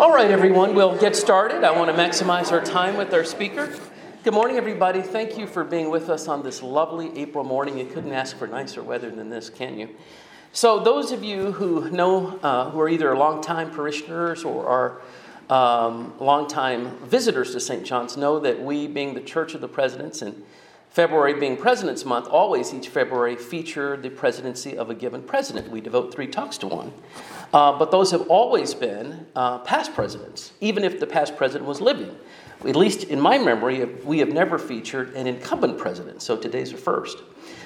All right, everyone, we'll get started. I want to maximize our time with our speaker. Good morning, everybody. Thank you for being with us on this lovely April morning. You couldn't ask for nicer weather than this, can you? So, those of you who know, uh, who are either longtime parishioners or are um, longtime visitors to St. John's, know that we, being the Church of the Presidents and February being President's Month, always each February feature the presidency of a given president. We devote three talks to one. Uh, but those have always been uh, past presidents, even if the past president was living. At least in my memory, we have never featured an incumbent president, so today's a first.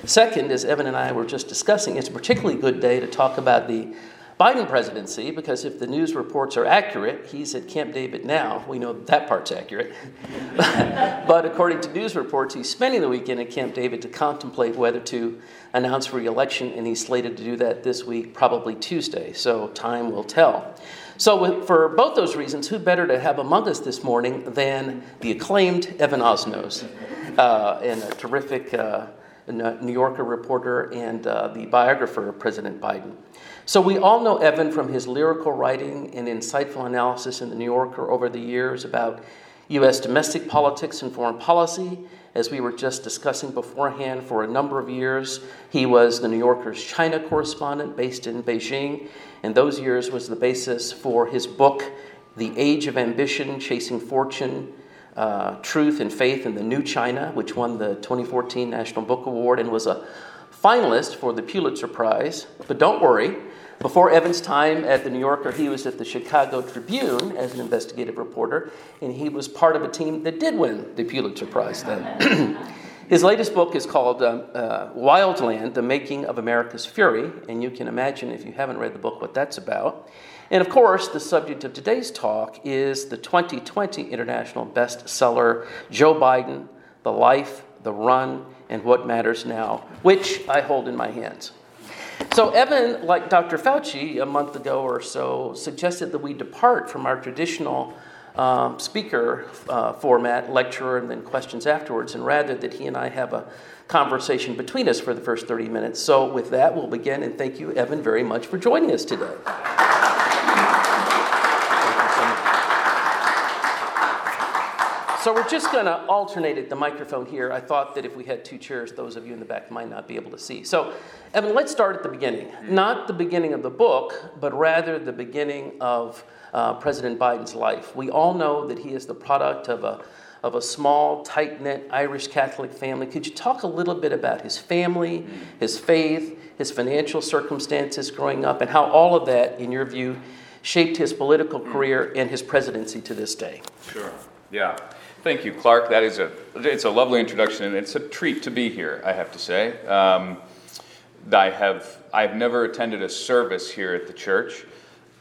Second, as Evan and I were just discussing, it's a particularly good day to talk about the Biden presidency because if the news reports are accurate, he's at Camp David now. We know that part's accurate. but according to news reports, he's spending the weekend at Camp David to contemplate whether to announce reelection, and he's slated to do that this week, probably Tuesday. So time will tell. So, for both those reasons, who better to have among us this morning than the acclaimed Evan Osnos, uh, and a terrific uh, New Yorker reporter and uh, the biographer of President Biden. So, we all know Evan from his lyrical writing and insightful analysis in The New Yorker over the years about U.S. domestic politics and foreign policy. As we were just discussing beforehand, for a number of years, he was the New Yorker's China correspondent based in Beijing, and those years was the basis for his book, The Age of Ambition Chasing Fortune. Uh, Truth and Faith in the New China, which won the 2014 National Book Award and was a finalist for the Pulitzer Prize. But don't worry, before Evan's time at the New Yorker, he was at the Chicago Tribune as an investigative reporter, and he was part of a team that did win the Pulitzer Prize then. His latest book is called um, uh, Wildland The Making of America's Fury, and you can imagine, if you haven't read the book, what that's about. And of course, the subject of today's talk is the 2020 international bestseller, Joe Biden The Life, the Run, and What Matters Now, which I hold in my hands. So, Evan, like Dr. Fauci a month ago or so, suggested that we depart from our traditional um, speaker uh, format, lecturer, and then questions afterwards, and rather that he and I have a conversation between us for the first 30 minutes. So, with that, we'll begin, and thank you, Evan, very much for joining us today. So we're just going to alternate at the microphone here. I thought that if we had two chairs, those of you in the back might not be able to see. So, Evan, let's start at the beginning. Mm-hmm. Not the beginning of the book, but rather the beginning of uh, President Biden's life. We all know that he is the product of a of a small, tight knit Irish Catholic family. Could you talk a little bit about his family, mm-hmm. his faith, his financial circumstances growing up, and how all of that, in your view, shaped his political mm. career and his presidency to this day? Sure. Yeah. Thank you, Clark. That is a it's a lovely introduction, and it's a treat to be here. I have to say, um, I have I've never attended a service here at the church,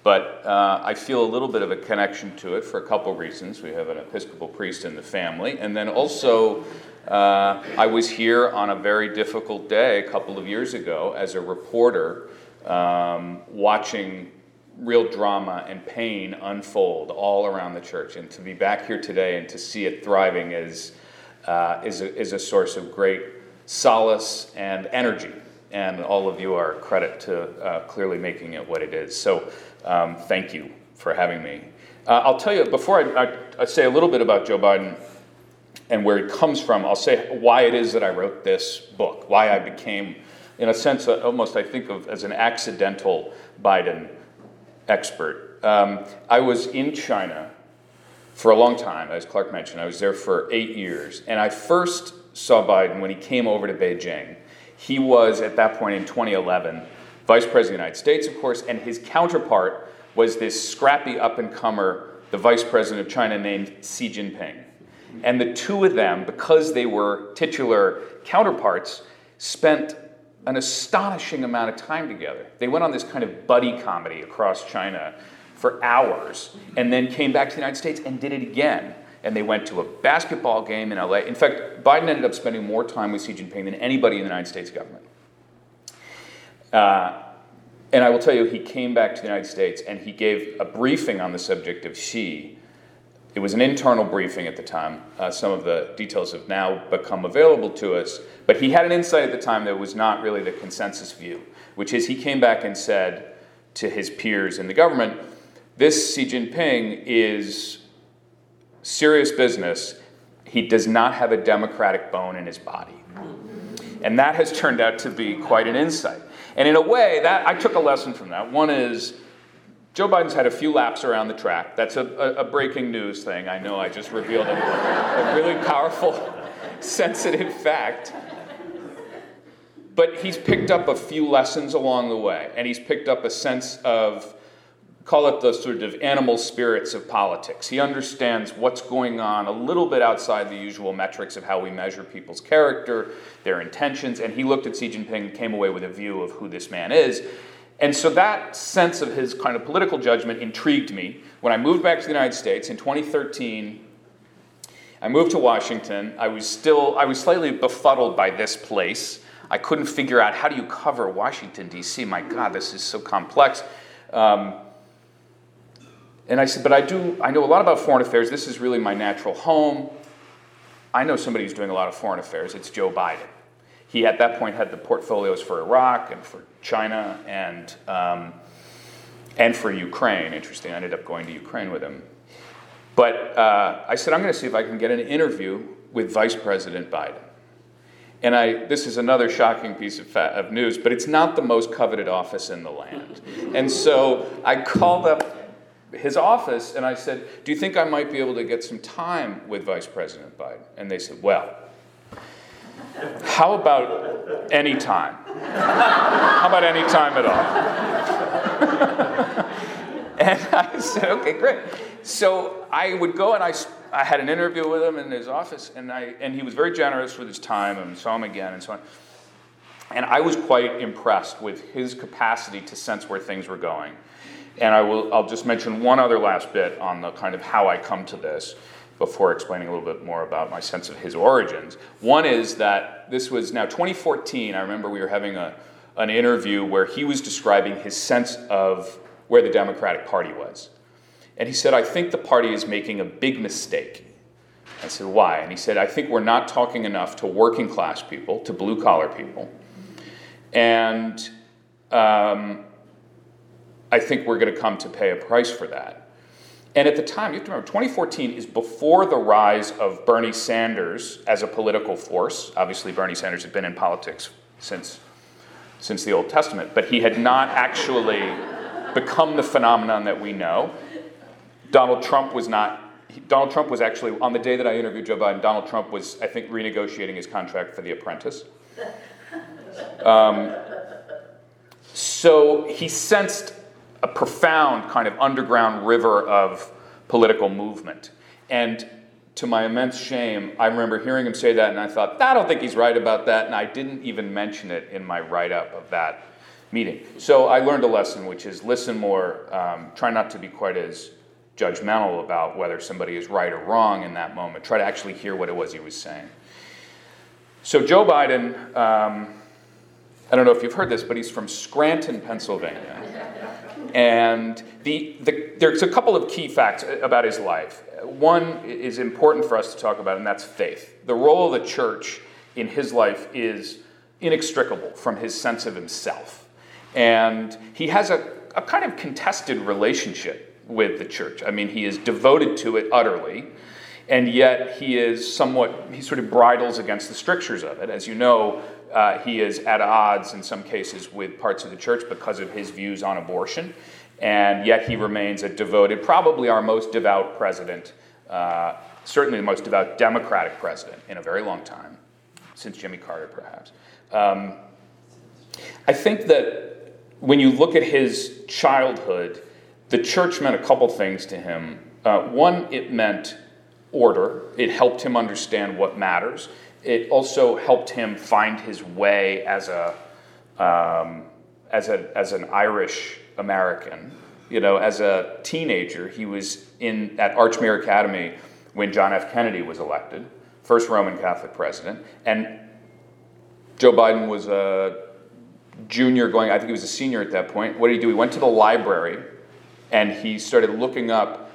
but uh, I feel a little bit of a connection to it for a couple reasons. We have an Episcopal priest in the family, and then also uh, I was here on a very difficult day a couple of years ago as a reporter, um, watching real drama and pain unfold all around the church. And to be back here today and to see it thriving is, uh, is, a, is a source of great solace and energy. And all of you are credit to uh, clearly making it what it is. So um, thank you for having me. Uh, I'll tell you, before I, I, I say a little bit about Joe Biden and where he comes from, I'll say why it is that I wrote this book, why I became, in a sense, almost I think of as an accidental Biden expert. Um, I was in China for a long time, as Clark mentioned. I was there for eight years. And I first saw Biden when he came over to Beijing. He was, at that point in 2011, Vice President of the United States, of course, and his counterpart was this scrappy up and comer, the Vice President of China named Xi Jinping. And the two of them, because they were titular counterparts, spent an astonishing amount of time together. They went on this kind of buddy comedy across China for hours and then came back to the United States and did it again. And they went to a basketball game in LA. In fact, Biden ended up spending more time with Xi Jinping than anybody in the United States government. Uh, and I will tell you, he came back to the United States and he gave a briefing on the subject of Xi it was an internal briefing at the time. Uh, some of the details have now become available to us. But he had an insight at the time that was not really the consensus view, which is he came back and said to his peers in the government, this Xi Jinping is serious business. He does not have a democratic bone in his body. And that has turned out to be quite an insight. And in a way, that I took a lesson from that. One is Joe Biden's had a few laps around the track. That's a, a, a breaking news thing. I know I just revealed a, a really powerful, sensitive fact. But he's picked up a few lessons along the way, and he's picked up a sense of call it the sort of animal spirits of politics. He understands what's going on a little bit outside the usual metrics of how we measure people's character, their intentions, and he looked at Xi Jinping came away with a view of who this man is. And so that sense of his kind of political judgment intrigued me. When I moved back to the United States in 2013, I moved to Washington. I was still, I was slightly befuddled by this place. I couldn't figure out how do you cover Washington, D.C. My God, this is so complex. Um, and I said, but I do, I know a lot about foreign affairs. This is really my natural home. I know somebody who's doing a lot of foreign affairs. It's Joe Biden. He, at that point, had the portfolios for Iraq and for China and, um, and for Ukraine. Interesting. I ended up going to Ukraine with him. But uh, I said, I'm going to see if I can get an interview with Vice President Biden. And I, this is another shocking piece of, fa- of news, but it's not the most coveted office in the land. And so I called up his office and I said, Do you think I might be able to get some time with Vice President Biden? And they said, Well, how about any time? How about any time at all? and I said, Okay, great. So I would go and I, I had an interview with him in his office, and, I, and he was very generous with his time and saw him again and so on. And I was quite impressed with his capacity to sense where things were going and I will, I'll just mention one other last bit on the kind of how I come to this before explaining a little bit more about my sense of his origins. One is that this was now 2014. I remember we were having a, an interview where he was describing his sense of where the Democratic Party was. And he said, I think the party is making a big mistake. I said, why? And he said, I think we're not talking enough to working class people, to blue collar people. And um, I think we're going to come to pay a price for that. And at the time, you have to remember, 2014 is before the rise of Bernie Sanders as a political force. Obviously, Bernie Sanders had been in politics since, since the Old Testament, but he had not actually become the phenomenon that we know. Donald Trump was not. Donald Trump was actually, on the day that I interviewed Joe Biden, Donald Trump was, I think, renegotiating his contract for The Apprentice. Um, so he sensed a profound kind of underground river of political movement. And to my immense shame, I remember hearing him say that, and I thought, I don't think he's right about that, and I didn't even mention it in my write up of that meeting. So I learned a lesson, which is listen more, um, try not to be quite as judgmental about whether somebody is right or wrong in that moment. Try to actually hear what it was he was saying. So Joe Biden, um, I don't know if you've heard this, but he's from Scranton, Pennsylvania. And the, the, there's a couple of key facts about his life. One is important for us to talk about, and that's faith. The role of the church in his life is inextricable from his sense of himself. And he has a, a kind of contested relationship with the church. I mean, he is devoted to it utterly, and yet he is somewhat, he sort of bridles against the strictures of it. As you know, uh, he is at odds in some cases with parts of the church because of his views on abortion, and yet he remains a devoted, probably our most devout president, uh, certainly the most devout Democratic president in a very long time, since Jimmy Carter, perhaps. Um, I think that when you look at his childhood, the church meant a couple things to him. Uh, one, it meant order, it helped him understand what matters it also helped him find his way as a um, as a as an Irish American. You know, as a teenager, he was in at Archmere Academy when John F. Kennedy was elected, first Roman Catholic president, and Joe Biden was a junior going. I think he was a senior at that point. What did he do? He went to the library and he started looking up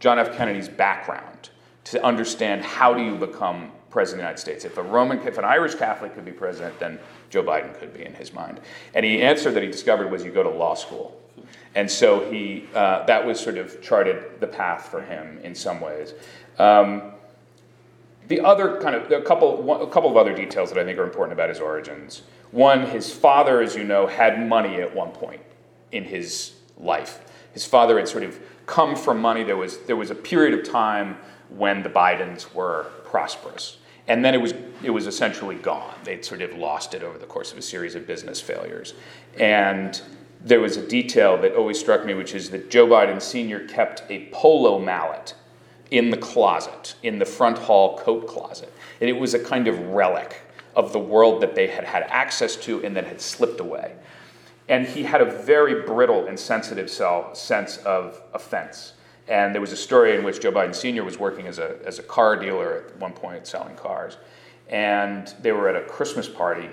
John F. Kennedy's background to understand how do you become president of the United States. If a Roman, if an Irish Catholic could be president, then Joe Biden could be in his mind. And the answer that he discovered was you go to law school. And so he, uh, that was sort of charted the path for him in some ways. Um, the other kind of, a couple, a couple of other details that I think are important about his origins. One, his father, as you know, had money at one point in his life. His father had sort of come from money. There was, there was a period of time when the Bidens were prosperous. And then it was, it was essentially gone. They'd sort of lost it over the course of a series of business failures. And there was a detail that always struck me, which is that Joe Biden Sr. kept a polo mallet in the closet, in the front hall coat closet. And it was a kind of relic of the world that they had had access to and that had slipped away. And he had a very brittle and sensitive sense of offense. And there was a story in which Joe Biden Sr. was working as a, as a car dealer at one point selling cars. And they were at a Christmas party.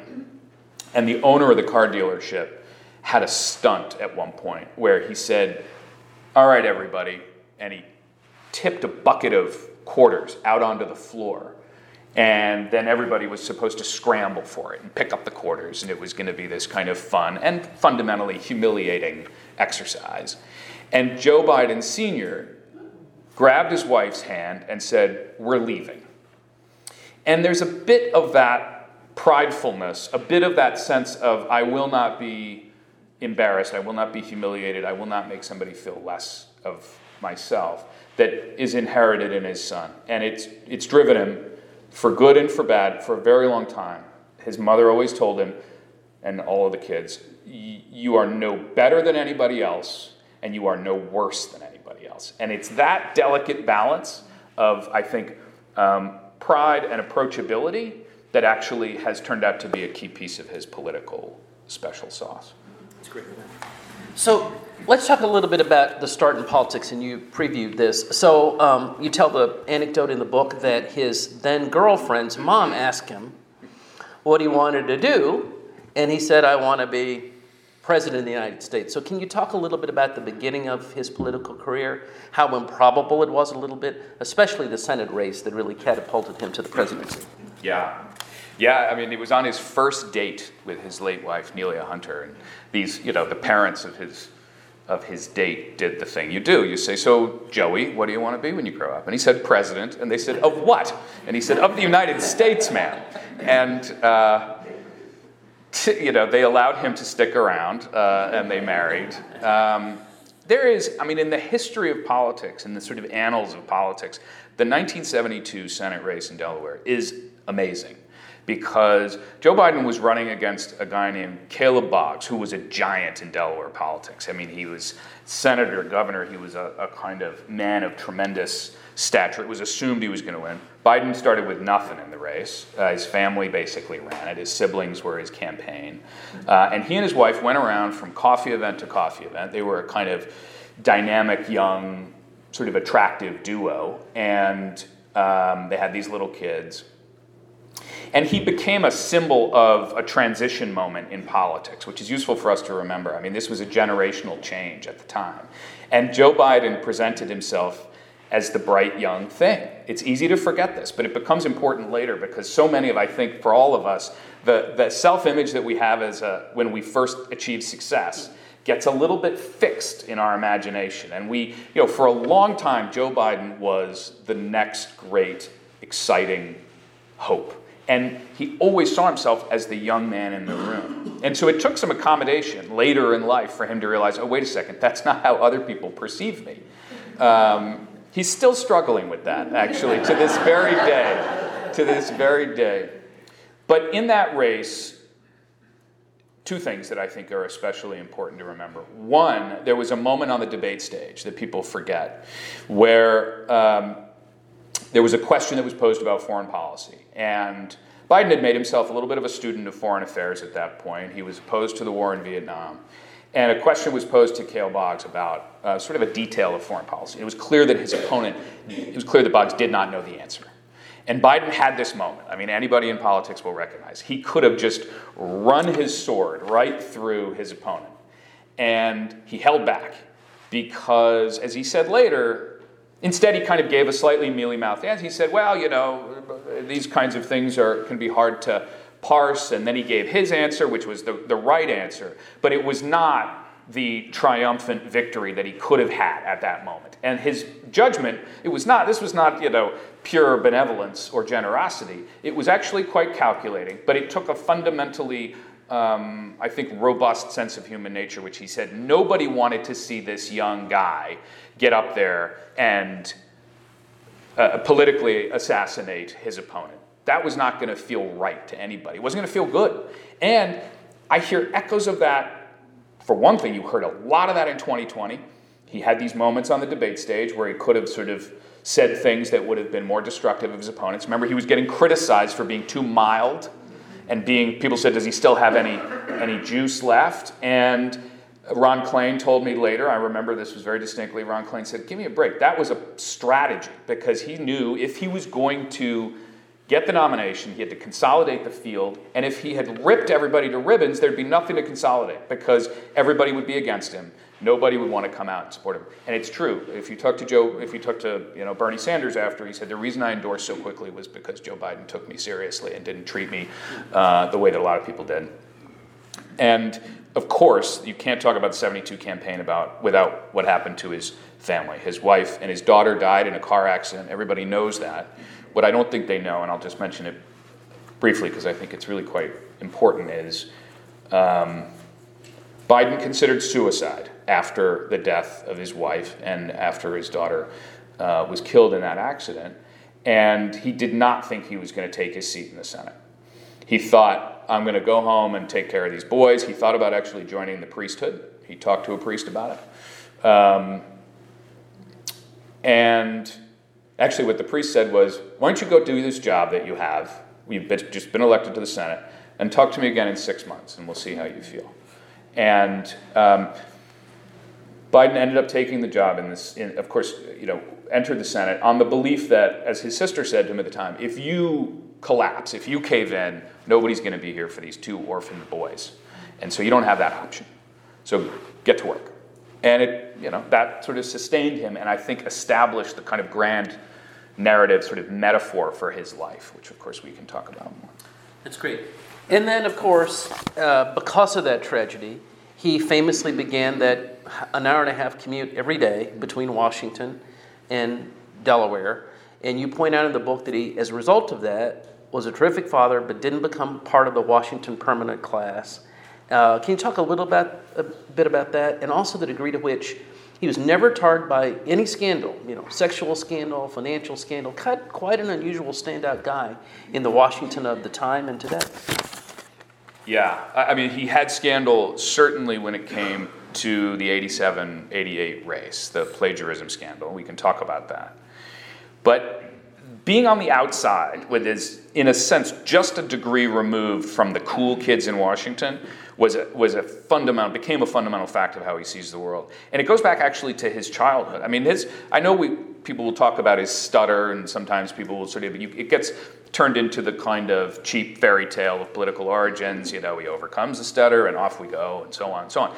And the owner of the car dealership had a stunt at one point where he said, All right, everybody. And he tipped a bucket of quarters out onto the floor. And then everybody was supposed to scramble for it and pick up the quarters. And it was going to be this kind of fun and fundamentally humiliating exercise. And Joe Biden Sr. grabbed his wife's hand and said, We're leaving. And there's a bit of that pridefulness, a bit of that sense of, I will not be embarrassed, I will not be humiliated, I will not make somebody feel less of myself, that is inherited in his son. And it's, it's driven him for good and for bad for a very long time. His mother always told him, and all of the kids, you are no better than anybody else and you are no worse than anybody else. And it's that delicate balance of, I think, um, pride and approachability that actually has turned out to be a key piece of his political special sauce. That's great. So let's talk a little bit about the start in politics, and you previewed this. So um, you tell the anecdote in the book that his then girlfriend's mom asked him what he wanted to do, and he said, I want to be president of the United States. So, can you talk a little bit about the beginning of his political career? How improbable it was, a little bit, especially the Senate race that really catapulted him to the presidency? Yeah. Yeah, I mean, he was on his first date with his late wife, Neilia Hunter, and these, you know, the parents of his of his date did the thing you do. You say, So, Joey, what do you want to be when you grow up? And he said, President. And they said, Of what? And he said, Of the United States, man. And uh, you know, they allowed him to stick around uh, and they married. Um, there is, I mean, in the history of politics, in the sort of annals of politics, the 1972 Senate race in Delaware is amazing because Joe Biden was running against a guy named Caleb Boggs, who was a giant in Delaware politics. I mean, he was senator, governor, he was a, a kind of man of tremendous stature. It was assumed he was going to win. Biden started with nothing in the race. Uh, his family basically ran it. His siblings were his campaign. Uh, and he and his wife went around from coffee event to coffee event. They were a kind of dynamic, young, sort of attractive duo. And um, they had these little kids. And he became a symbol of a transition moment in politics, which is useful for us to remember. I mean, this was a generational change at the time. And Joe Biden presented himself as the bright young thing. It's easy to forget this, but it becomes important later because so many of, I think, for all of us, the, the self image that we have as a, when we first achieve success gets a little bit fixed in our imagination. And we, you know, for a long time, Joe Biden was the next great, exciting hope. And he always saw himself as the young man in the room. And so it took some accommodation later in life for him to realize oh, wait a second, that's not how other people perceive me. Um, He's still struggling with that, actually, to this very day. To this very day. But in that race, two things that I think are especially important to remember. One, there was a moment on the debate stage that people forget where um, there was a question that was posed about foreign policy. And Biden had made himself a little bit of a student of foreign affairs at that point. He was opposed to the war in Vietnam. And a question was posed to Caleb Boggs about uh, sort of a detail of foreign policy. It was clear that his opponent, it was clear that Boggs did not know the answer. And Biden had this moment. I mean, anybody in politics will recognize. He could have just run his sword right through his opponent. And he held back because, as he said later, instead he kind of gave a slightly mealy mouthed answer. He said, Well, you know, these kinds of things are, can be hard to parse, and then he gave his answer, which was the, the right answer. But it was not the triumphant victory that he could have had at that moment. And his judgment, it was not, this was not, you know, pure benevolence or generosity. It was actually quite calculating, but it took a fundamentally, um, I think, robust sense of human nature, which he said nobody wanted to see this young guy get up there and uh, politically assassinate his opponent. That was not going to feel right to anybody. It wasn't going to feel good. And I hear echoes of that for one thing, you heard a lot of that in 2020. He had these moments on the debate stage where he could have sort of said things that would have been more destructive of his opponents. Remember, he was getting criticized for being too mild and being, people said, does he still have any, any juice left? And Ron Klain told me later, I remember this was very distinctly, Ron Klain said, give me a break. That was a strategy because he knew if he was going to get the nomination, he had to consolidate the field, and if he had ripped everybody to ribbons, there'd be nothing to consolidate because everybody would be against him. Nobody would want to come out and support him. And it's true. If you talk to Joe, if you talk to you know Bernie Sanders after, he said the reason I endorsed so quickly was because Joe Biden took me seriously and didn't treat me uh, the way that a lot of people did. And of course, you can't talk about the 72 campaign about without what happened to his family. His wife and his daughter died in a car accident. Everybody knows that. What I don't think they know, and I'll just mention it briefly because I think it's really quite important, is um, Biden considered suicide after the death of his wife and after his daughter uh, was killed in that accident. And he did not think he was going to take his seat in the Senate. He thought, I'm going to go home and take care of these boys. He thought about actually joining the priesthood. He talked to a priest about it. Um, and Actually, what the priest said was, Why don't you go do this job that you have? You've just been elected to the Senate, and talk to me again in six months, and we'll see how you feel. And um, Biden ended up taking the job in this, in, of course, you know, entered the Senate on the belief that, as his sister said to him at the time, if you collapse, if you cave in, nobody's going to be here for these two orphaned boys. And so you don't have that option. So get to work. And it, you know, that sort of sustained him and I think established the kind of grand narrative sort of metaphor for his life, which of course we can talk about more. That's great. And then, of course, uh, because of that tragedy, he famously began that an hour and a half commute every day between Washington and Delaware. And you point out in the book that he, as a result of that, was a terrific father, but didn't become part of the Washington permanent class. Uh, can you talk a little about a bit about that, and also the degree to which he was never tarred by any scandal, you know, sexual scandal, financial scandal. Quite, quite an unusual standout guy in the Washington of the time and today. Yeah, I mean, he had scandal certainly when it came to the 87 88 race, the plagiarism scandal. We can talk about that. But being on the outside, with his, in a sense, just a degree removed from the cool kids in Washington, was a, was a fundamental became a fundamental fact of how he sees the world. And it goes back actually to his childhood. I mean his i know we people will talk about his stutter and sometimes people will sort of it gets turned into the kind of cheap fairy tale of political origins you know he overcomes the stutter and off we go and so on and so on.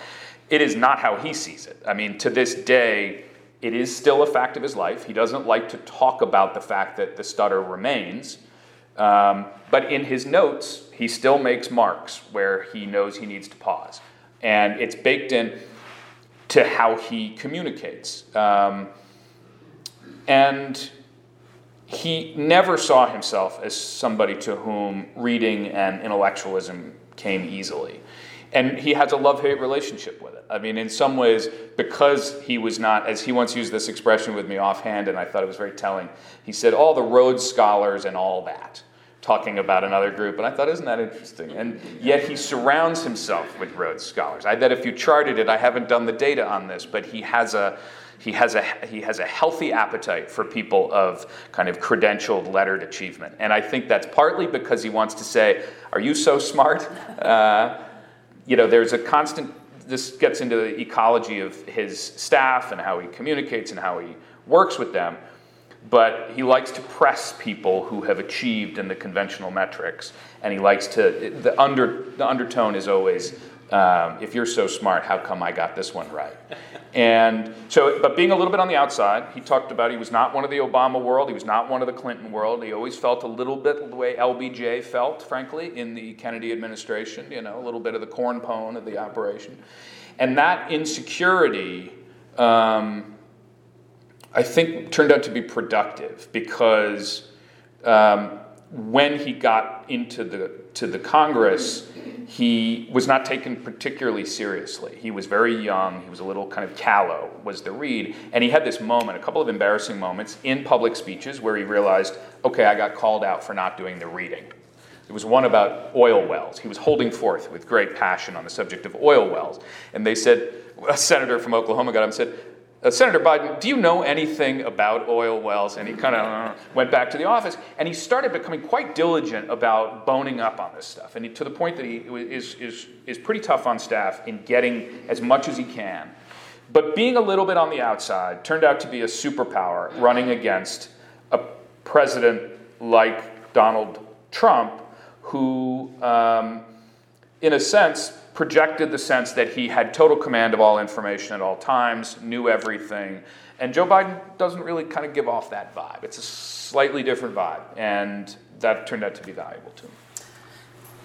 It is not how he sees it. I mean to this day it is still a fact of his life. He doesn't like to talk about the fact that the stutter remains um, but in his notes, he still makes marks where he knows he needs to pause. And it's baked in to how he communicates. Um, and he never saw himself as somebody to whom reading and intellectualism came easily. And he has a love hate relationship with it. I mean, in some ways, because he was not, as he once used this expression with me offhand, and I thought it was very telling, he said, all the Rhodes Scholars and all that talking about another group. And I thought, isn't that interesting? And yet he surrounds himself with Rhodes scholars. I bet if you charted it, I haven't done the data on this, but he has a he has a he has a healthy appetite for people of kind of credentialed lettered achievement. And I think that's partly because he wants to say, "Are you so smart?" Uh, you know, there's a constant. This gets into the ecology of his staff and how he communicates and how he works with them but he likes to press people who have achieved in the conventional metrics and he likes to the under the undertone is always um, if you're so smart how come i got this one right? And so but being a little bit on the outside he talked about he was not one of the obama world he was not one of the clinton world. He always felt a little bit the way lbj felt frankly in the kennedy administration you know a little bit of the corn pone of the operation. And that insecurity, um, I think, turned out to be productive because um, when he got into the to the Congress, he was not taken particularly seriously. He was very young. He was a little kind of callow, was the read. And he had this moment, a couple of embarrassing moments in public speeches where he realized, okay, I got called out for not doing the reading. There was one about oil wells. He was holding forth with great passion on the subject of oil wells. And they said, a senator from Oklahoma got up and said, uh, Senator Biden, do you know anything about oil wells? And he kind of uh, went back to the office and he started becoming quite diligent about boning up on this stuff. And he, to the point that he is, is, is pretty tough on staff in getting as much as he can. But being a little bit on the outside turned out to be a superpower running against a president like Donald Trump, who, um, in a sense, projected the sense that he had total command of all information at all times, knew everything. And Joe Biden doesn't really kind of give off that vibe. It's a slightly different vibe, and that turned out to be valuable to him.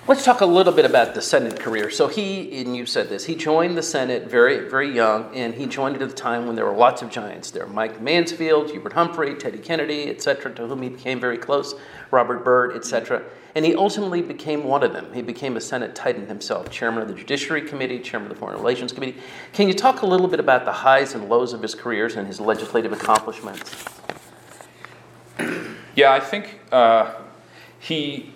Let's talk a little bit about the Senate career. So he, and you said this, he joined the Senate very, very young, and he joined it at the time when there were lots of giants there. Mike Mansfield, Hubert Humphrey, Teddy Kennedy, etc., to whom he became very close, Robert Byrd, etc. And he ultimately became one of them. He became a Senate Titan himself, chairman of the Judiciary Committee, chairman of the Foreign Relations Committee. Can you talk a little bit about the highs and lows of his careers and his legislative accomplishments? Yeah, I think uh, he,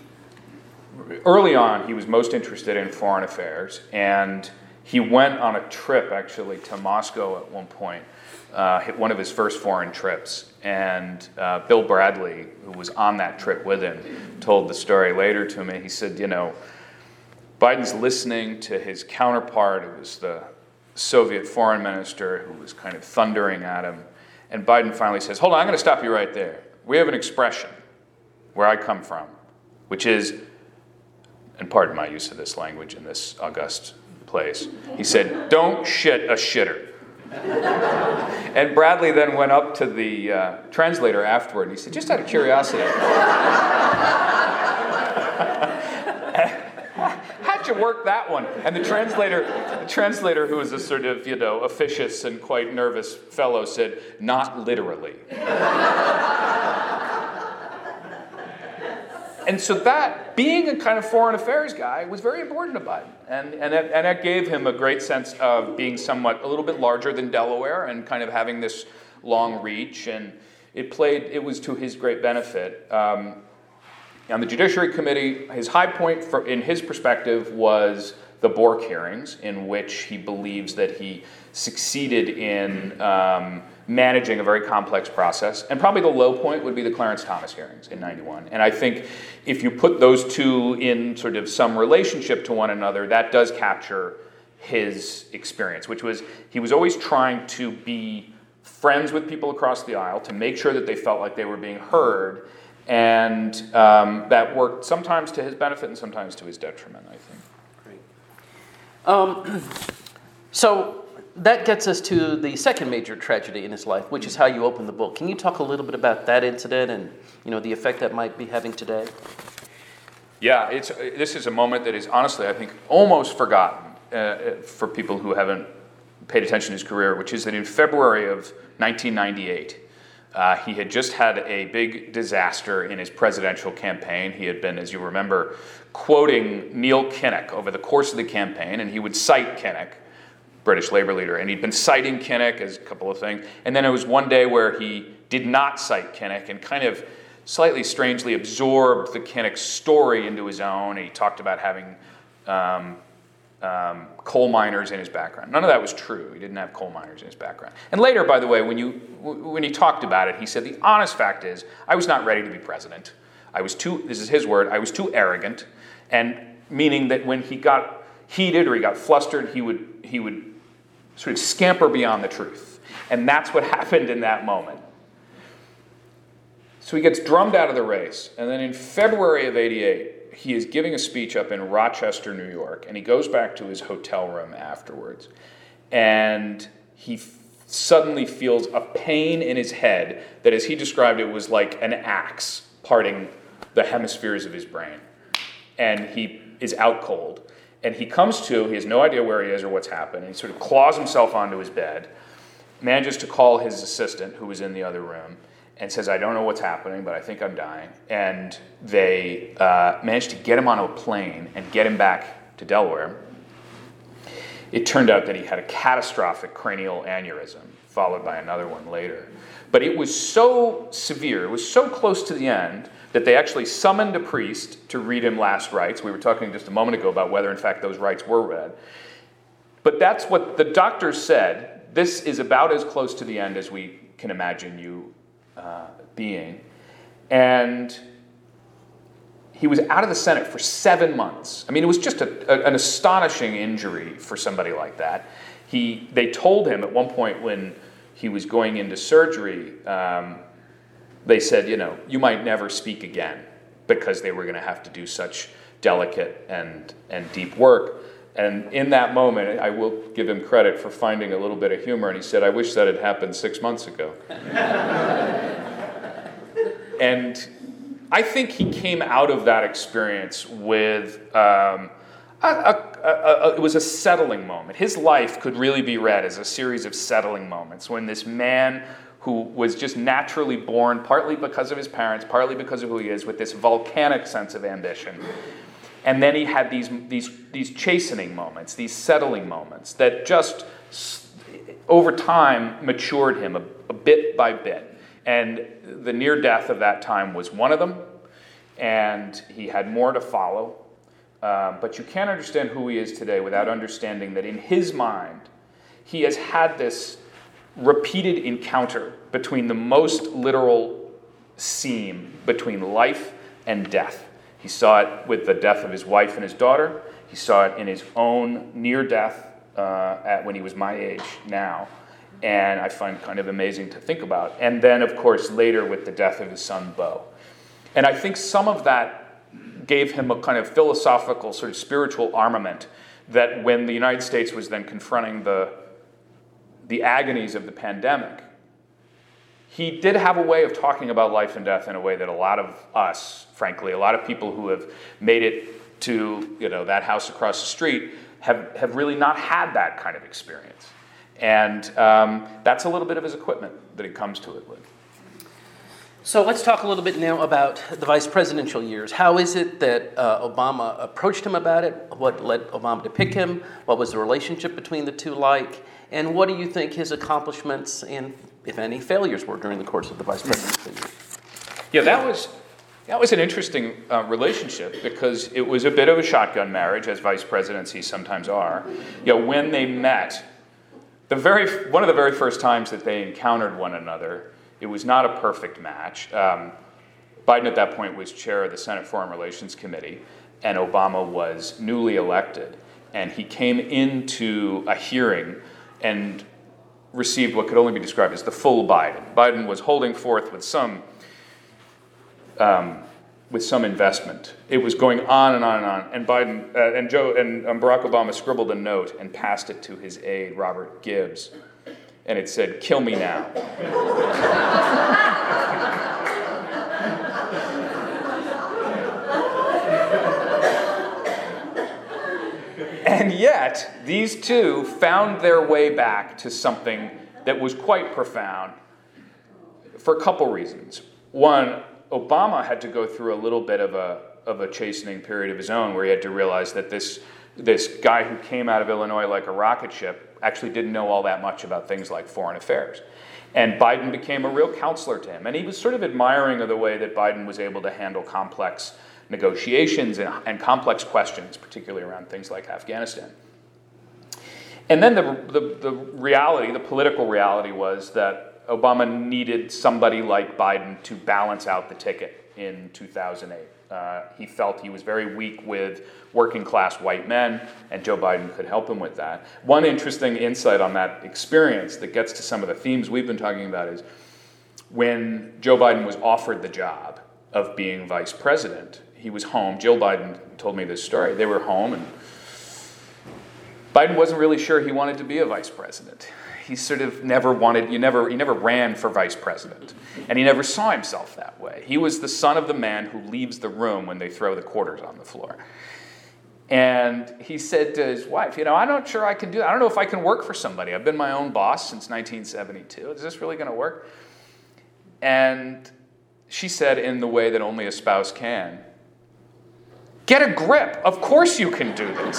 early on, he was most interested in foreign affairs, and he went on a trip actually to Moscow at one point uh, one of his first foreign trips. And uh, Bill Bradley, who was on that trip with him, told the story later to me. He said, You know, Biden's listening to his counterpart, who was the Soviet foreign minister, who was kind of thundering at him. And Biden finally says, Hold on, I'm going to stop you right there. We have an expression where I come from, which is, and pardon my use of this language in this august place, he said, Don't shit a shitter and Bradley then went up to the uh, translator afterward and he said, just out of curiosity, how'd you work that one? And the translator, the translator, who was a sort of, you know, officious and quite nervous fellow, said, not literally. And so that, being a kind of foreign affairs guy, was very important to Biden. And, and, that, and that gave him a great sense of being somewhat, a little bit larger than Delaware and kind of having this long reach. And it played, it was to his great benefit. Um, on the Judiciary Committee, his high point for, in his perspective was the Bork hearings, in which he believes that he succeeded in. Um, managing a very complex process. And probably the low point would be the Clarence Thomas hearings in 91. And I think if you put those two in sort of some relationship to one another, that does capture his experience, which was he was always trying to be friends with people across the aisle to make sure that they felt like they were being heard. And um, that worked sometimes to his benefit and sometimes to his detriment, I think. Um, so, that gets us to the second major tragedy in his life, which is how you open the book. Can you talk a little bit about that incident and you know the effect that might be having today? Yeah, it's this is a moment that is honestly, I think, almost forgotten uh, for people who haven't paid attention to his career, which is that in February of 1998. Uh, he had just had a big disaster in his presidential campaign. He had been, as you remember, quoting Neil Kinnock over the course of the campaign, and he would cite Kinnock British labor leader. And he'd been citing Kinnock as a couple of things. And then it was one day where he did not cite Kinnock and kind of slightly strangely absorbed the Kinnock story into his own. He talked about having um, um, coal miners in his background. None of that was true. He didn't have coal miners in his background. And later, by the way, when, you, when he talked about it, he said, The honest fact is, I was not ready to be president. I was too, this is his word, I was too arrogant. And meaning that when he got heated or he got flustered, he would, he would sort of scamper beyond the truth. And that's what happened in that moment. So he gets drummed out of the race. And then in February of 88, he is giving a speech up in Rochester, New York. And he goes back to his hotel room afterwards. And he f- suddenly feels a pain in his head that, as he described it, was like an axe parting the hemispheres of his brain. And he is out cold. And he comes to, he has no idea where he is or what's happened. And he sort of claws himself onto his bed, manages to call his assistant, who was in the other room, and says, I don't know what's happening, but I think I'm dying. And they uh, managed to get him on a plane and get him back to Delaware. It turned out that he had a catastrophic cranial aneurysm, followed by another one later. But it was so severe, it was so close to the end, that they actually summoned a priest to read him last rites. We were talking just a moment ago about whether, in fact, those rites were read. But that's what the doctor said. This is about as close to the end as we can imagine you uh, being. And he was out of the Senate for seven months. I mean, it was just a, a, an astonishing injury for somebody like that. He, they told him at one point when he was going into surgery, um, they said, you know, you might never speak again because they were going to have to do such delicate and, and deep work. And in that moment, I will give him credit for finding a little bit of humor. And he said, I wish that had happened six months ago. and I think he came out of that experience with um, a, a, a, it was a settling moment. His life could really be read as a series of settling moments when this man who was just naturally born, partly because of his parents, partly because of who he is, with this volcanic sense of ambition. And then he had these, these, these chastening moments, these settling moments that just over time matured him a, a bit by bit. And the near death of that time was one of them, and he had more to follow. Um, but you can't understand who he is today without understanding that in his mind, he has had this repeated encounter between the most literal seam between life and death. He saw it with the death of his wife and his daughter. He saw it in his own near death uh, at when he was my age now. And I find kind of amazing to think about. And then, of course, later with the death of his son, Bo. And I think some of that gave him a kind of philosophical, sort of spiritual armament that when the United States was then confronting the the agonies of the pandemic, he did have a way of talking about life and death in a way that a lot of us, frankly, a lot of people who have made it to you know that house across the street have, have really not had that kind of experience. And um, that's a little bit of his equipment that he comes to it with. So let's talk a little bit now about the vice presidential years. How is it that uh, Obama approached him about it? What led Obama to pick him? What was the relationship between the two like? And what do you think his accomplishments and, if any, failures were during the course of the vice presidency? Yeah, that was that was an interesting uh, relationship because it was a bit of a shotgun marriage, as vice presidencies sometimes are. You know, when they met, the very one of the very first times that they encountered one another, it was not a perfect match. Um, Biden at that point was chair of the Senate Foreign Relations Committee, and Obama was newly elected. And he came into a hearing and received what could only be described as the full Biden. Biden was holding forth with some um, with some investment. It was going on and on and on. And Biden uh, and Joe and um, Barack Obama scribbled a note and passed it to his aide Robert Gibbs, and it said, "Kill me now." And yet, these two found their way back to something that was quite profound for a couple reasons. One, Obama had to go through a little bit of a, of a chastening period of his own where he had to realize that this, this guy who came out of Illinois like a rocket ship actually didn't know all that much about things like foreign affairs. And Biden became a real counselor to him. And he was sort of admiring of the way that Biden was able to handle complex negotiations and, and complex questions, particularly around things like Afghanistan. And then the, the, the, reality, the political reality, was that Obama needed somebody like Biden to balance out the ticket in 2008. Uh, he felt he was very weak with working class white men, and Joe Biden could help him with that. One interesting insight on that experience that gets to some of the themes we've been talking about is when Joe Biden was offered the job of being vice president, he was home. Jill Biden told me this story. They were home, and Biden wasn't really sure he wanted to be a vice president. He sort of never wanted, you never, he never ran for vice president. And he never saw himself that way. He was the son of the man who leaves the room when they throw the quarters on the floor. And he said to his wife, You know, I'm not sure I can do that. I don't know if I can work for somebody. I've been my own boss since 1972. Is this really going to work? And she said, in the way that only a spouse can, Get a grip. Of course you can do this.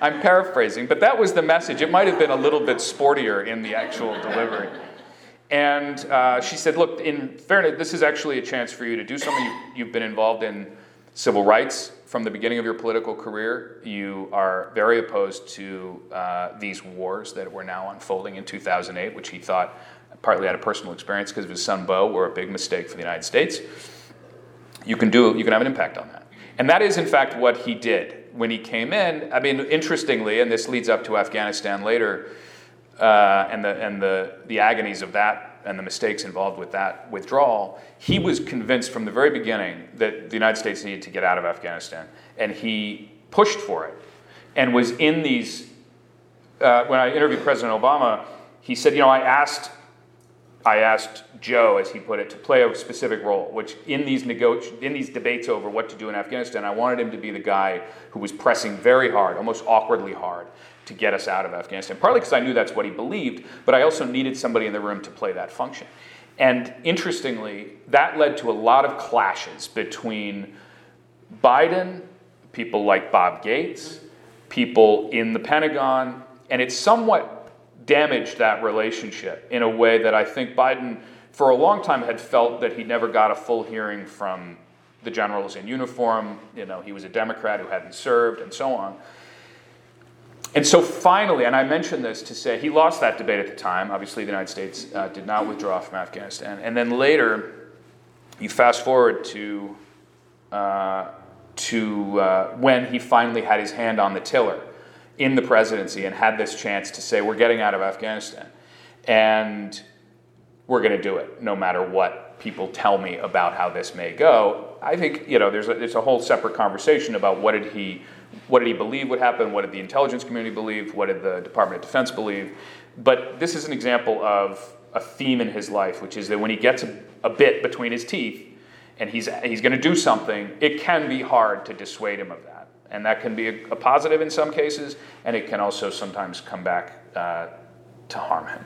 I'm paraphrasing, but that was the message. It might have been a little bit sportier in the actual delivery. And uh, she said, Look, in fairness, this is actually a chance for you to do something. You, have been involved in civil rights from the beginning of your political career. You are very opposed to uh, these wars that were now unfolding in 2008, which he thought, partly out of personal experience because of his son Beau, were a big mistake for the United States. You can do, you can have an impact on that. And that is, in fact, what he did when he came in. I mean, interestingly, and this leads up to Afghanistan later, uh, and, the, and the, the agonies of that and the mistakes involved with that withdrawal, he was convinced from the very beginning that the United States needed to get out of Afghanistan. And he pushed for it and was in these. Uh, when I interviewed President Obama, he said, You know, I asked I asked Joe, as he put it, to play a specific role, which in these, in these debates over what to do in Afghanistan, I wanted him to be the guy who was pressing very hard, almost awkwardly hard, to get us out of Afghanistan. Partly because I knew that's what he believed, but I also needed somebody in the room to play that function. And interestingly, that led to a lot of clashes between Biden, people like Bob Gates, people in the Pentagon, and it's somewhat damaged that relationship in a way that I think Biden, for a long time, had felt that he never got a full hearing from the generals in uniform. You know, he was a Democrat who hadn't served, and so on. And so finally, and I mentioned this to say he lost that debate at the time. Obviously, the United States uh, did not withdraw from Afghanistan. And then later, you fast forward to, uh, to uh, when he finally had his hand on the tiller in the presidency and had this chance to say, we're getting out of Afghanistan. And we're going to do it no matter what people tell me about how this may go. I think, you know, there's a, it's a whole separate conversation about what did he what did he believe would happen? What did the intelligence community believe? What did the Department of Defense believe? But this is an example of a theme in his life, which is that when he gets a, a bit between his teeth and he's, he's going to do something, it can be hard to dissuade him of that. And that can be a, a positive in some cases, and it can also sometimes come back uh, to harm him.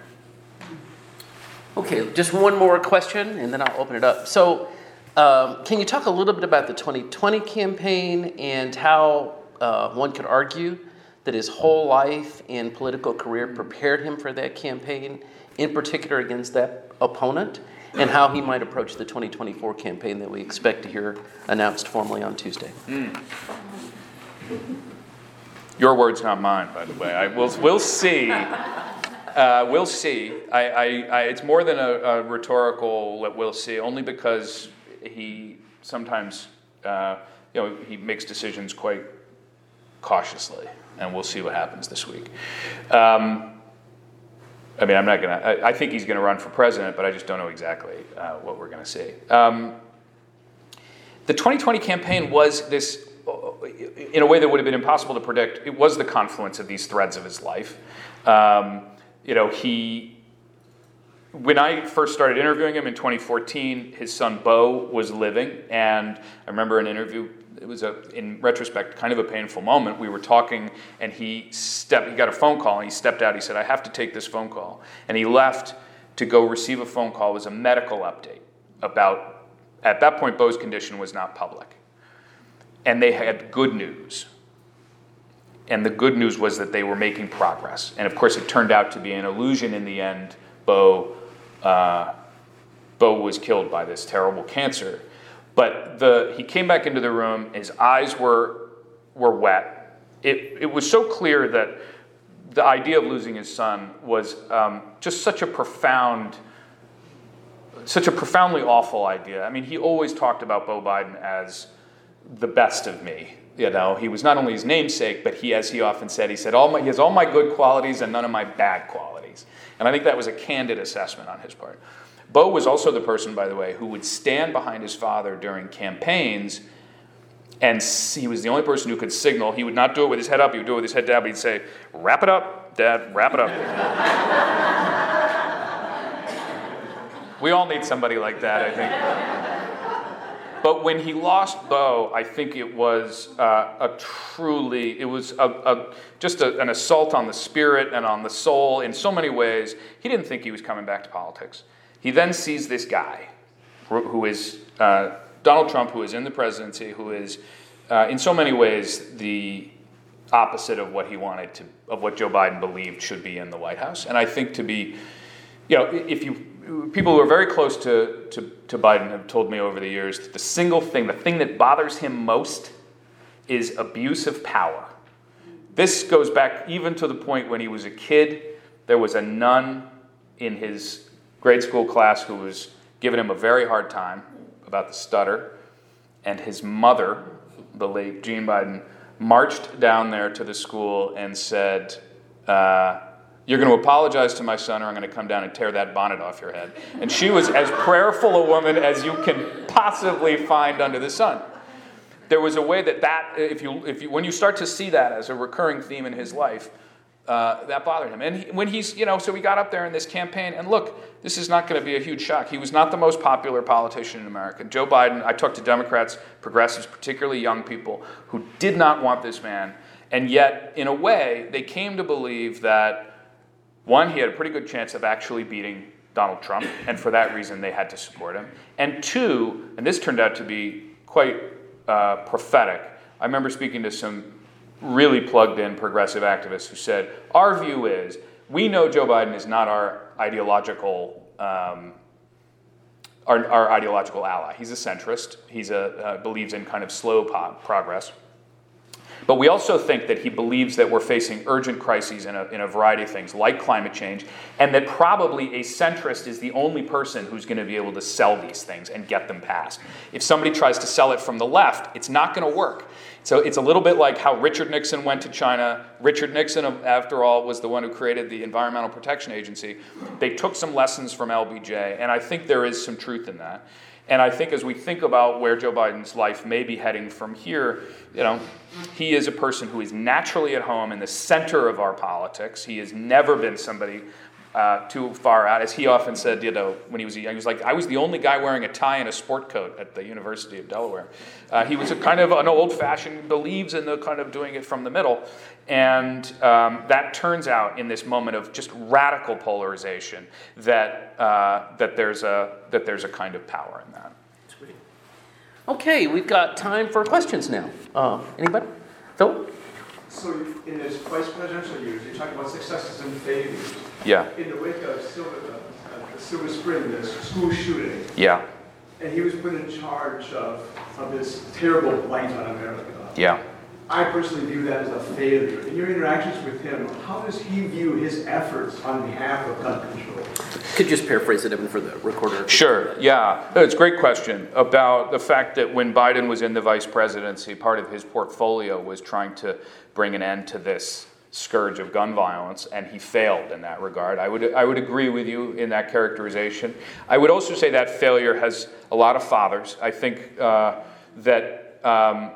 Okay, just one more question, and then I'll open it up. So, um, can you talk a little bit about the 2020 campaign and how uh, one could argue that his whole life and political career prepared him for that campaign, in particular against that opponent, and how he might approach the 2024 campaign that we expect to hear announced formally on Tuesday? Mm. Your words, not mine, by the way. I, we'll, we'll see. Uh, we'll see. I, I, I, it's more than a, a, rhetorical we'll see, only because he sometimes, uh, you know, he makes decisions quite cautiously, and we'll see what happens this week. Um, I mean, I'm not going to, I think he's going to run for president, but I just don't know exactly uh, what we're going to see. Um, the 2020 campaign was this in a way that would have been impossible to predict, it was the confluence of these threads of his life. Um, you know, he, when I first started interviewing him in 2014, his son Beau was living, and I remember an interview. It was a, in retrospect, kind of a painful moment. We were talking, and he stepped. He got a phone call, and he stepped out. He said, "I have to take this phone call," and he left to go receive a phone call. It was a medical update about. At that point, Beau's condition was not public and they had good news. And the good news was that they were making progress. And of course, it turned out to be an illusion in the end. Beau, uh, Beau was killed by this terrible cancer. But the, he came back into the room, his eyes were, were wet. It, it was so clear that the idea of losing his son was um, just such a profound, such a profoundly awful idea. I mean, he always talked about Beau Biden as the best of me. You know, he was not only his namesake, but he, as he often said, he said, all my, he has all my good qualities and none of my bad qualities. And I think that was a candid assessment on his part. Beau was also the person, by the way, who would stand behind his father during campaigns, and he was the only person who could signal. He would not do it with his head up, he would do it with his head down, but he'd say, Wrap it up, Dad, wrap it up. we all need somebody like that, I think. But when he lost Beau, I think it was uh, a truly, it was a, a just a, an assault on the spirit and on the soul in so many ways. He didn't think he was coming back to politics. He then sees this guy who is uh, Donald Trump, who is in the presidency, who is uh, in so many ways the opposite of what he wanted to, of what Joe Biden believed should be in the White House. And I think to be, you know, if you people who are very close to, to, to Biden have told me over the years that the single thing, the thing that bothers him most is abuse of power. This goes back even to the point when he was a kid. There was a nun in his grade school class who was giving him a very hard time about the stutter. And his mother, the late Jean Biden, marched down there to the school and said, uh, you're going to apologize to my son, or I'm going to come down and tear that bonnet off your head. And she was as prayerful a woman as you can possibly find under the sun. There was a way that that, if you, if you, when you start to see that as a recurring theme in his life, uh, that bothered him. And he, when he's, you know, so we got up there in this campaign, and look, this is not going to be a huge shock. He was not the most popular politician in America. Joe Biden, I talked to Democrats, progressives, particularly young people, who did not want this man. And yet, in a way, they came to believe that one, he had a pretty good chance of actually beating Donald Trump, and for that reason, they had to support him. And two, and this turned out to be quite uh, prophetic. I remember speaking to some really plugged in progressive activists who said, Our view is we know Joe Biden is not our ideological. Um, our, our, ideological ally. He's a centrist. He uh, believes in kind of slow po- progress. But we also think that he believes that we're facing urgent crises in a, in a variety of things, like climate change, and that probably a centrist is the only person who's going to be able to sell these things and get them passed. If somebody tries to sell it from the left, it's not going to work. So it's a little bit like how Richard Nixon went to China. Richard Nixon, after all, was the one who created the Environmental Protection Agency. They took some lessons from LBJ, and I think there is some truth in that. And I think as we think about where Joe Biden's life may be heading from here, you know, he is a person who is naturally at home in the center of our politics. He has never been somebody uh, too far out. As he often said, you know, when he was young, he was like, I was the only guy wearing a tie and a sport coat at the University of Delaware. Uh, he was a kind of an old fashioned, believes in the kind of doing it from the middle. And um, that turns out in this moment of just radical polarization that, uh, that, there's a, that there's a kind of power in that. Sweet. Okay, we've got time for questions now. Uh, anybody? Phil? So in his vice presidential years, you talk about successes and failures. Yeah. In the wake of Silver, uh, Silver Spring, the school shooting. Yeah. And he was put in charge of, of this terrible blight on America. Yeah. I personally view that as a failure. In your interactions with him, how does he view his efforts on behalf of gun control? Could you just paraphrase it even for the recorder? Sure, yeah. It's a great question about the fact that when Biden was in the vice presidency, part of his portfolio was trying to bring an end to this scourge of gun violence, and he failed in that regard. I would, I would agree with you in that characterization. I would also say that failure has a lot of fathers. I think uh, that, um,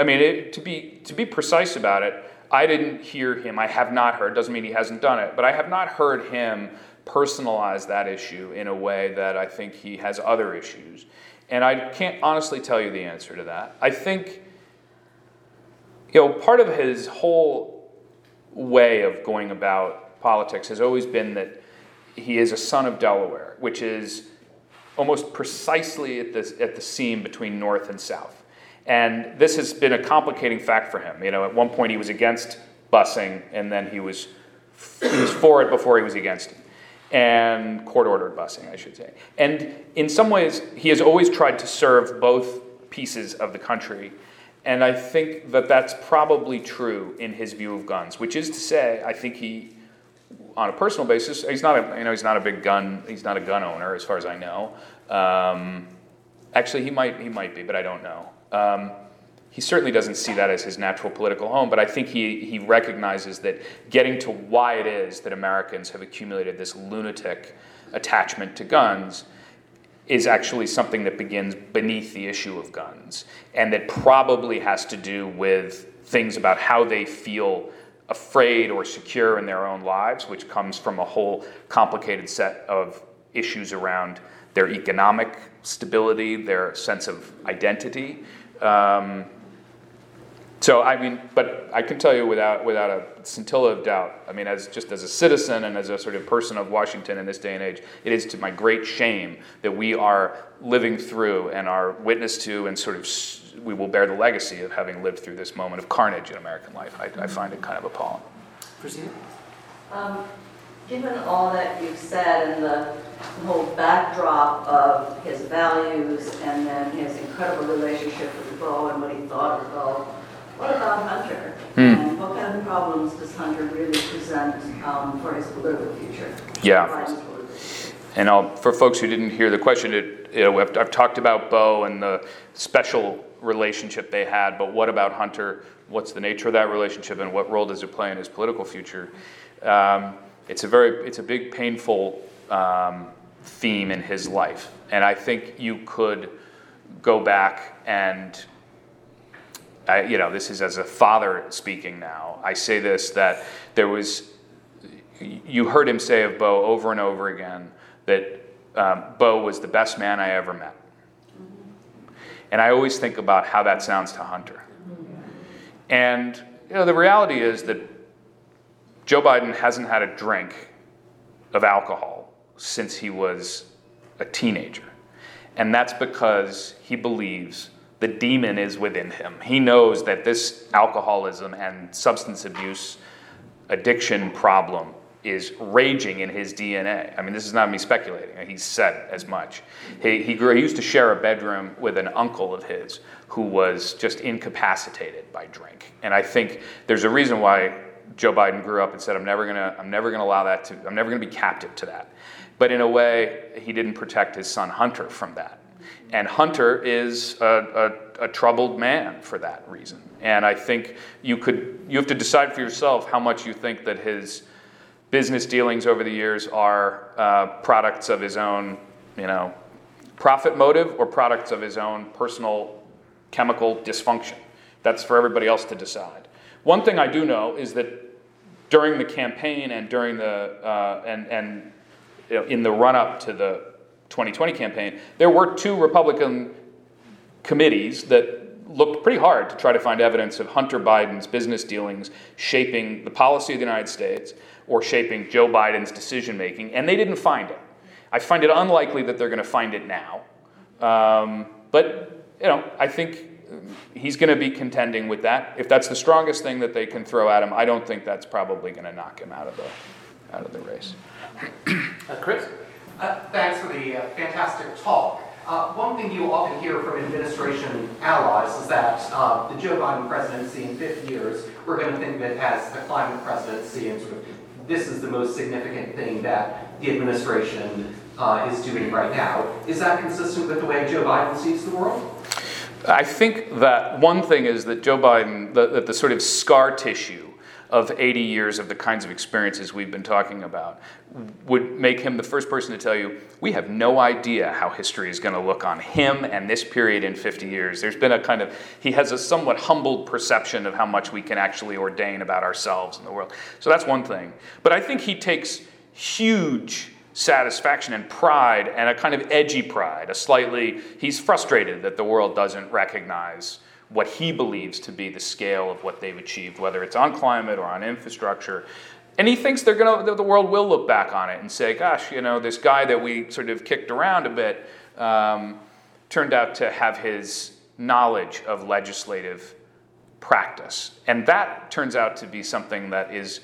I mean, it, to, be, to be precise about it, I didn't hear him, I have not heard, doesn't mean he hasn't done it, but I have not heard him personalize that issue in a way that I think he has other issues. And I can't honestly tell you the answer to that. I think you know, part of his whole way of going about politics has always been that he is a son of Delaware, which is almost precisely at the, at the seam between North and South. And this has been a complicating fact for him. You know, at one point he was against busing, and then he was, he was for it before he was against it. And court ordered busing, I should say. And in some ways, he has always tried to serve both pieces of the country and I think that that's probably true in his view of guns, which is to say, I think he, on a personal basis, he's not a, you know, he's not a big gun, he's not a gun owner as far as I know. Um, actually, he might, he might be, but I don't know. Um, he certainly doesn't see that as his natural political home, but I think he, he recognizes that getting to why it is that Americans have accumulated this lunatic attachment to guns is actually something that begins beneath the issue of guns and that probably has to do with things about how they feel afraid or secure in their own lives, which comes from a whole complicated set of issues around their economic stability, their sense of identity. Um, so I mean, but I can tell you without without a scintilla of doubt. I mean, as just as a citizen and as a sort of person of Washington in this day and age, it is to my great shame that we are living through and are witness to and sort of we will bear the legacy of having lived through this moment of carnage in American life. I, I find it kind of appalling. Christina? Um, given all that you've said and the, the whole backdrop of his values and then his incredible relationship with Beau and what he thought of Beau, what about Hunter? Hmm. And what kind of problems does Hunter really present um, for his political future? Yeah. And I'll, for folks who didn't hear the question, it, you know, I've, I've, talked about Beau and the special relationship they had, but what about Hunter? What's the nature of that relationship, and what role does it play in his political future? Um, it's a very, it's a big, painful um, theme in his life, and I think you could go back and I, you know, this is as a father speaking now. I say this that there was, you heard him say of Beau over and over again that um, Beau was the best man I ever met. And I always think about how that sounds to Hunter. And you know, the reality is that Joe Biden hasn't had a drink of alcohol since he was a teenager. And that's because he believes the demon is within him. He knows that this alcoholism and substance abuse addiction problem is raging in his DNA. I mean, this is not me speculating. He said as much. He, he, grew, he used to share a bedroom with an uncle of his who was just incapacitated by drink. And I think there's a reason why Joe Biden grew up and said, "I'm never gonna, I'm never gonna allow that to, I'm never gonna be captive to that." But in a way, he didn't protect his son Hunter from that. And Hunter is a, a, a, troubled man for that reason. And I think you could you have to decide for yourself how much you think that his business dealings over the years are uh, products of his own, you know, profit motive or products of his own personal chemical dysfunction. That's for everybody else to decide. One thing I do know is that during the campaign and during the uh, and and you know, in the run up to the 2020 campaign, there were two Republican committees that looked pretty hard to try to find evidence of Hunter Biden's business dealings shaping the policy of the United States or shaping Joe Biden's decision making, and they didn't find it. I find it unlikely that they're going to find it now. Um, but, you know, I think he's going to be contending with that. If that's the strongest thing that they can throw at him, I don't think that's probably going to knock him out of the, out of the race. Uh, Chris? Uh, thanks for the uh, fantastic talk. Uh, one thing you often hear from administration allies is that uh, the Joe Biden presidency in 50 years, we're going to think of it as a climate presidency and sort of this is the most significant thing that the administration uh, is doing right now. Is that consistent with the way Joe Biden sees the world? I think that one thing is that Joe Biden, that the sort of scar tissue of 80 years of the kinds of experiences we've been talking about would make him the first person to tell you we have no idea how history is going to look on him and this period in 50 years. There's been a kind of he has a somewhat humbled perception of how much we can actually ordain about ourselves and the world. So that's one thing. But i think he takes huge satisfaction and pride and a kind of edgy pride a slightly he's frustrated that the world doesn't recognize what he believes to be the scale of what they've achieved, whether it's on climate or on infrastructure. And he thinks they're gonna, the world will look back on it and say, gosh, you know, this guy that we sort of kicked around a bit um, turned out to have his knowledge of legislative practice. And that turns out to be something that is,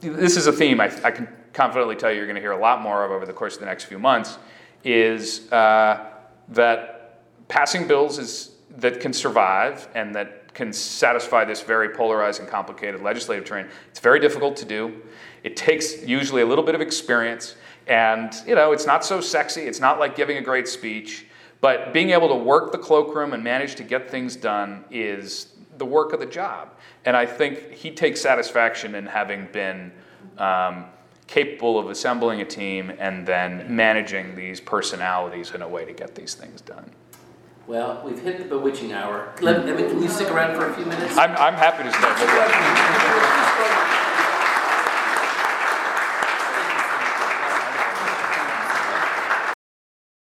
this is a theme I, I can confidently tell you you're going to hear a lot more of over the course of the next few months, is uh, that passing bills is that can survive and that can satisfy this very polarized and complicated legislative terrain. It's very difficult to do. It takes usually a little bit of experience, and you know, it's not so sexy. It's not like giving a great speech, but being able to work the cloakroom and manage to get things done is the work of the job. And I think he takes satisfaction in having been um, capable of assembling a team and then managing these personalities in a way to get these things done. Well, we've hit the bewitching hour. Let, can you stick around for a few minutes? I'm, I'm happy to stay.